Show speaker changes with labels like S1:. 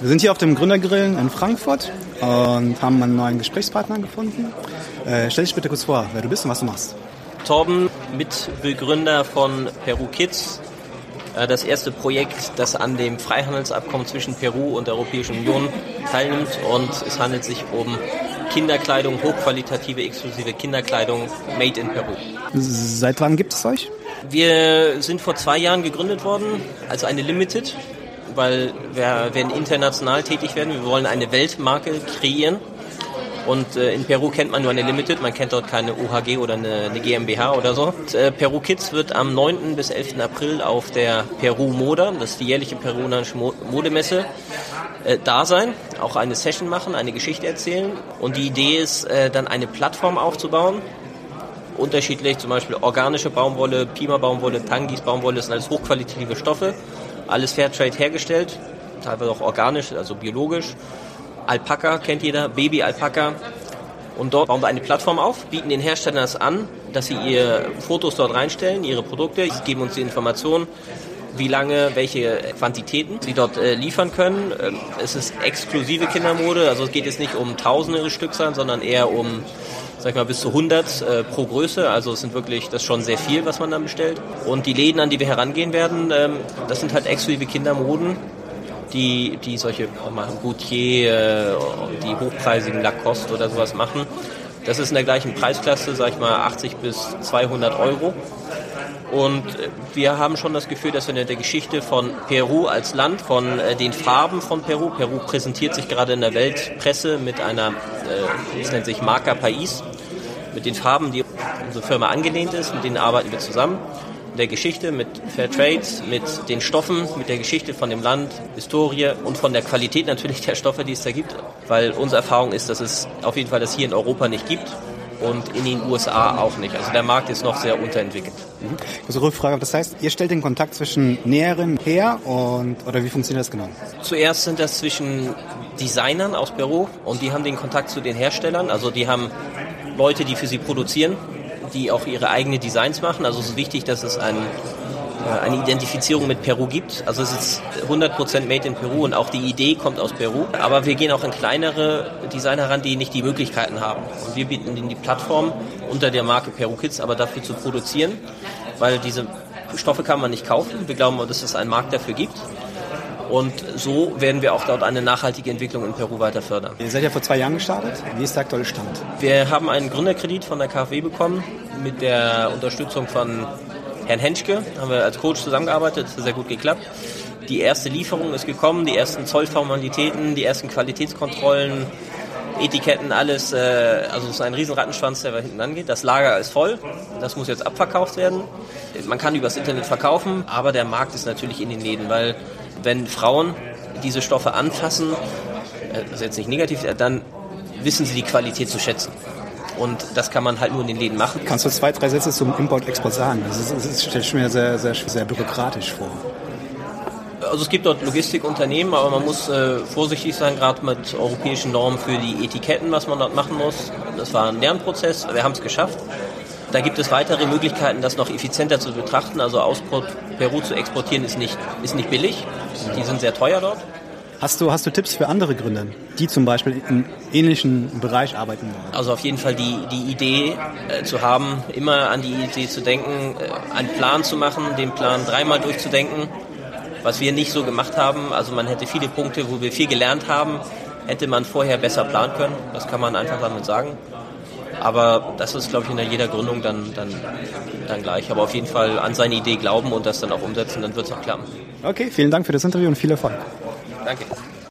S1: Wir sind hier auf dem Gründergrillen in Frankfurt und haben einen neuen Gesprächspartner gefunden. Äh, stell dich bitte kurz vor, wer du bist und was du machst.
S2: Torben, Mitbegründer von Peru Kids. Äh, das erste Projekt, das an dem Freihandelsabkommen zwischen Peru und der Europäischen Union teilnimmt. Und es handelt sich um Kinderkleidung, hochqualitative, exklusive Kinderkleidung made in Peru.
S1: Seit wann gibt es euch?
S2: Wir sind vor zwei Jahren gegründet worden als eine Limited weil wir werden international tätig werden. Wir wollen eine Weltmarke kreieren. Und äh, in Peru kennt man nur eine Limited, man kennt dort keine OHG oder eine, eine GmbH oder so. Und, äh, Peru Kids wird am 9. bis 11. April auf der Peru Moda, das ist die jährliche peruanische Modemesse, äh, da sein, auch eine Session machen, eine Geschichte erzählen. Und die Idee ist, äh, dann eine Plattform aufzubauen, unterschiedlich, zum Beispiel organische Baumwolle, Pima Baumwolle, Tangis Baumwolle, das sind alles hochqualitative Stoffe alles Fairtrade hergestellt, teilweise auch organisch, also biologisch. Alpaka kennt jeder, Baby-Alpaka. Und dort bauen wir eine Plattform auf, bieten den Herstellern das an, dass sie ihre Fotos dort reinstellen, ihre Produkte, sie geben uns die Informationen, wie lange, welche Quantitäten sie dort äh, liefern können. Ähm, es ist exklusive Kindermode, also es geht jetzt nicht um tausende Stückzahlen, sondern eher um sag ich mal, bis zu 100 äh, pro Größe. Also es sind wirklich, das ist schon sehr viel, was man dann bestellt. Und die Läden, an die wir herangehen werden, ähm, das sind halt exklusive Kindermoden, die, die solche Goutier, äh, die hochpreisigen Lacoste oder sowas machen. Das ist in der gleichen Preisklasse, sag ich mal, 80 bis 200 Euro. Und wir haben schon das Gefühl, dass wir in der Geschichte von Peru als Land, von äh, den Farben von Peru, Peru präsentiert sich gerade in der Weltpresse mit einer, äh, es nennt sich Marca Pais, mit den Farben, die unsere Firma angelehnt ist, mit denen arbeiten wir zusammen. Mit der Geschichte, mit Fair Trade, mit den Stoffen, mit der Geschichte von dem Land, Historie und von der Qualität natürlich der Stoffe, die es da gibt. Weil unsere Erfahrung ist, dass es auf jeden Fall das hier in Europa nicht gibt und in den USA auch nicht. Also der Markt ist noch sehr unterentwickelt.
S1: Mhm. Kurze Rückfrage, das heißt, ihr stellt den Kontakt zwischen Näheren her und oder wie funktioniert das genau?
S2: Zuerst sind das zwischen Designern aus Peru und die haben den Kontakt zu den Herstellern, also die haben Leute, die für sie produzieren, die auch ihre eigenen Designs machen. Also es ist wichtig, dass es ein äh, eine Identifizierung mit Peru gibt. Also es ist 100% made in Peru und auch die Idee kommt aus Peru. Aber wir gehen auch in kleinere Designer ran, die nicht die Möglichkeiten haben. Und wir bieten ihnen die Plattform unter der Marke Peru Kids, aber dafür zu produzieren, weil diese Stoffe kann man nicht kaufen. Wir glauben, dass es einen Markt dafür gibt. Und so werden wir auch dort eine nachhaltige Entwicklung in Peru weiter fördern.
S1: Ihr seid ja vor zwei Jahren gestartet. Wie ist der aktuelle Stand?
S2: Wir haben einen Gründerkredit von der KfW bekommen mit der Unterstützung von Herrn Henschke, haben wir als Coach zusammengearbeitet, das hat sehr gut geklappt. Die erste Lieferung ist gekommen, die ersten Zollformalitäten, die ersten Qualitätskontrollen, Etiketten, alles, äh, also es ist ein riesen Rattenschwanz, der da hinten angeht. Das Lager ist voll, das muss jetzt abverkauft werden. Man kann übers Internet verkaufen, aber der Markt ist natürlich in den Läden, weil wenn Frauen diese Stoffe anfassen, äh, das ist jetzt nicht negativ, dann wissen sie die Qualität zu schätzen. Und das kann man halt nur in den Läden machen.
S1: Kannst du zwei, drei Sätze zum Import-Export sagen? Das, ist, das stelle ich mir sehr, sehr, sehr bürokratisch vor.
S2: Also es gibt dort Logistikunternehmen, aber man muss äh, vorsichtig sein, gerade mit europäischen Normen für die Etiketten, was man dort machen muss. Das war ein Lernprozess, wir haben es geschafft. Da gibt es weitere Möglichkeiten, das noch effizienter zu betrachten. Also aus Peru zu exportieren ist nicht, ist nicht billig. Die sind sehr teuer dort.
S1: Hast du, hast du Tipps für andere Gründer, die zum Beispiel im ähnlichen Bereich arbeiten wollen?
S2: Also auf jeden Fall die, die Idee äh, zu haben, immer an die Idee zu denken, äh, einen Plan zu machen, den Plan dreimal durchzudenken, was wir nicht so gemacht haben. Also man hätte viele Punkte, wo wir viel gelernt haben, hätte man vorher besser planen können. Das kann man einfach damit sagen. Aber das ist, glaube ich, in jeder Gründung dann, dann, dann gleich. Aber auf jeden Fall an seine Idee glauben und das dann auch umsetzen, dann wird es auch klappen.
S1: Okay, vielen Dank für das Interview und viel Erfolg.
S2: Danke.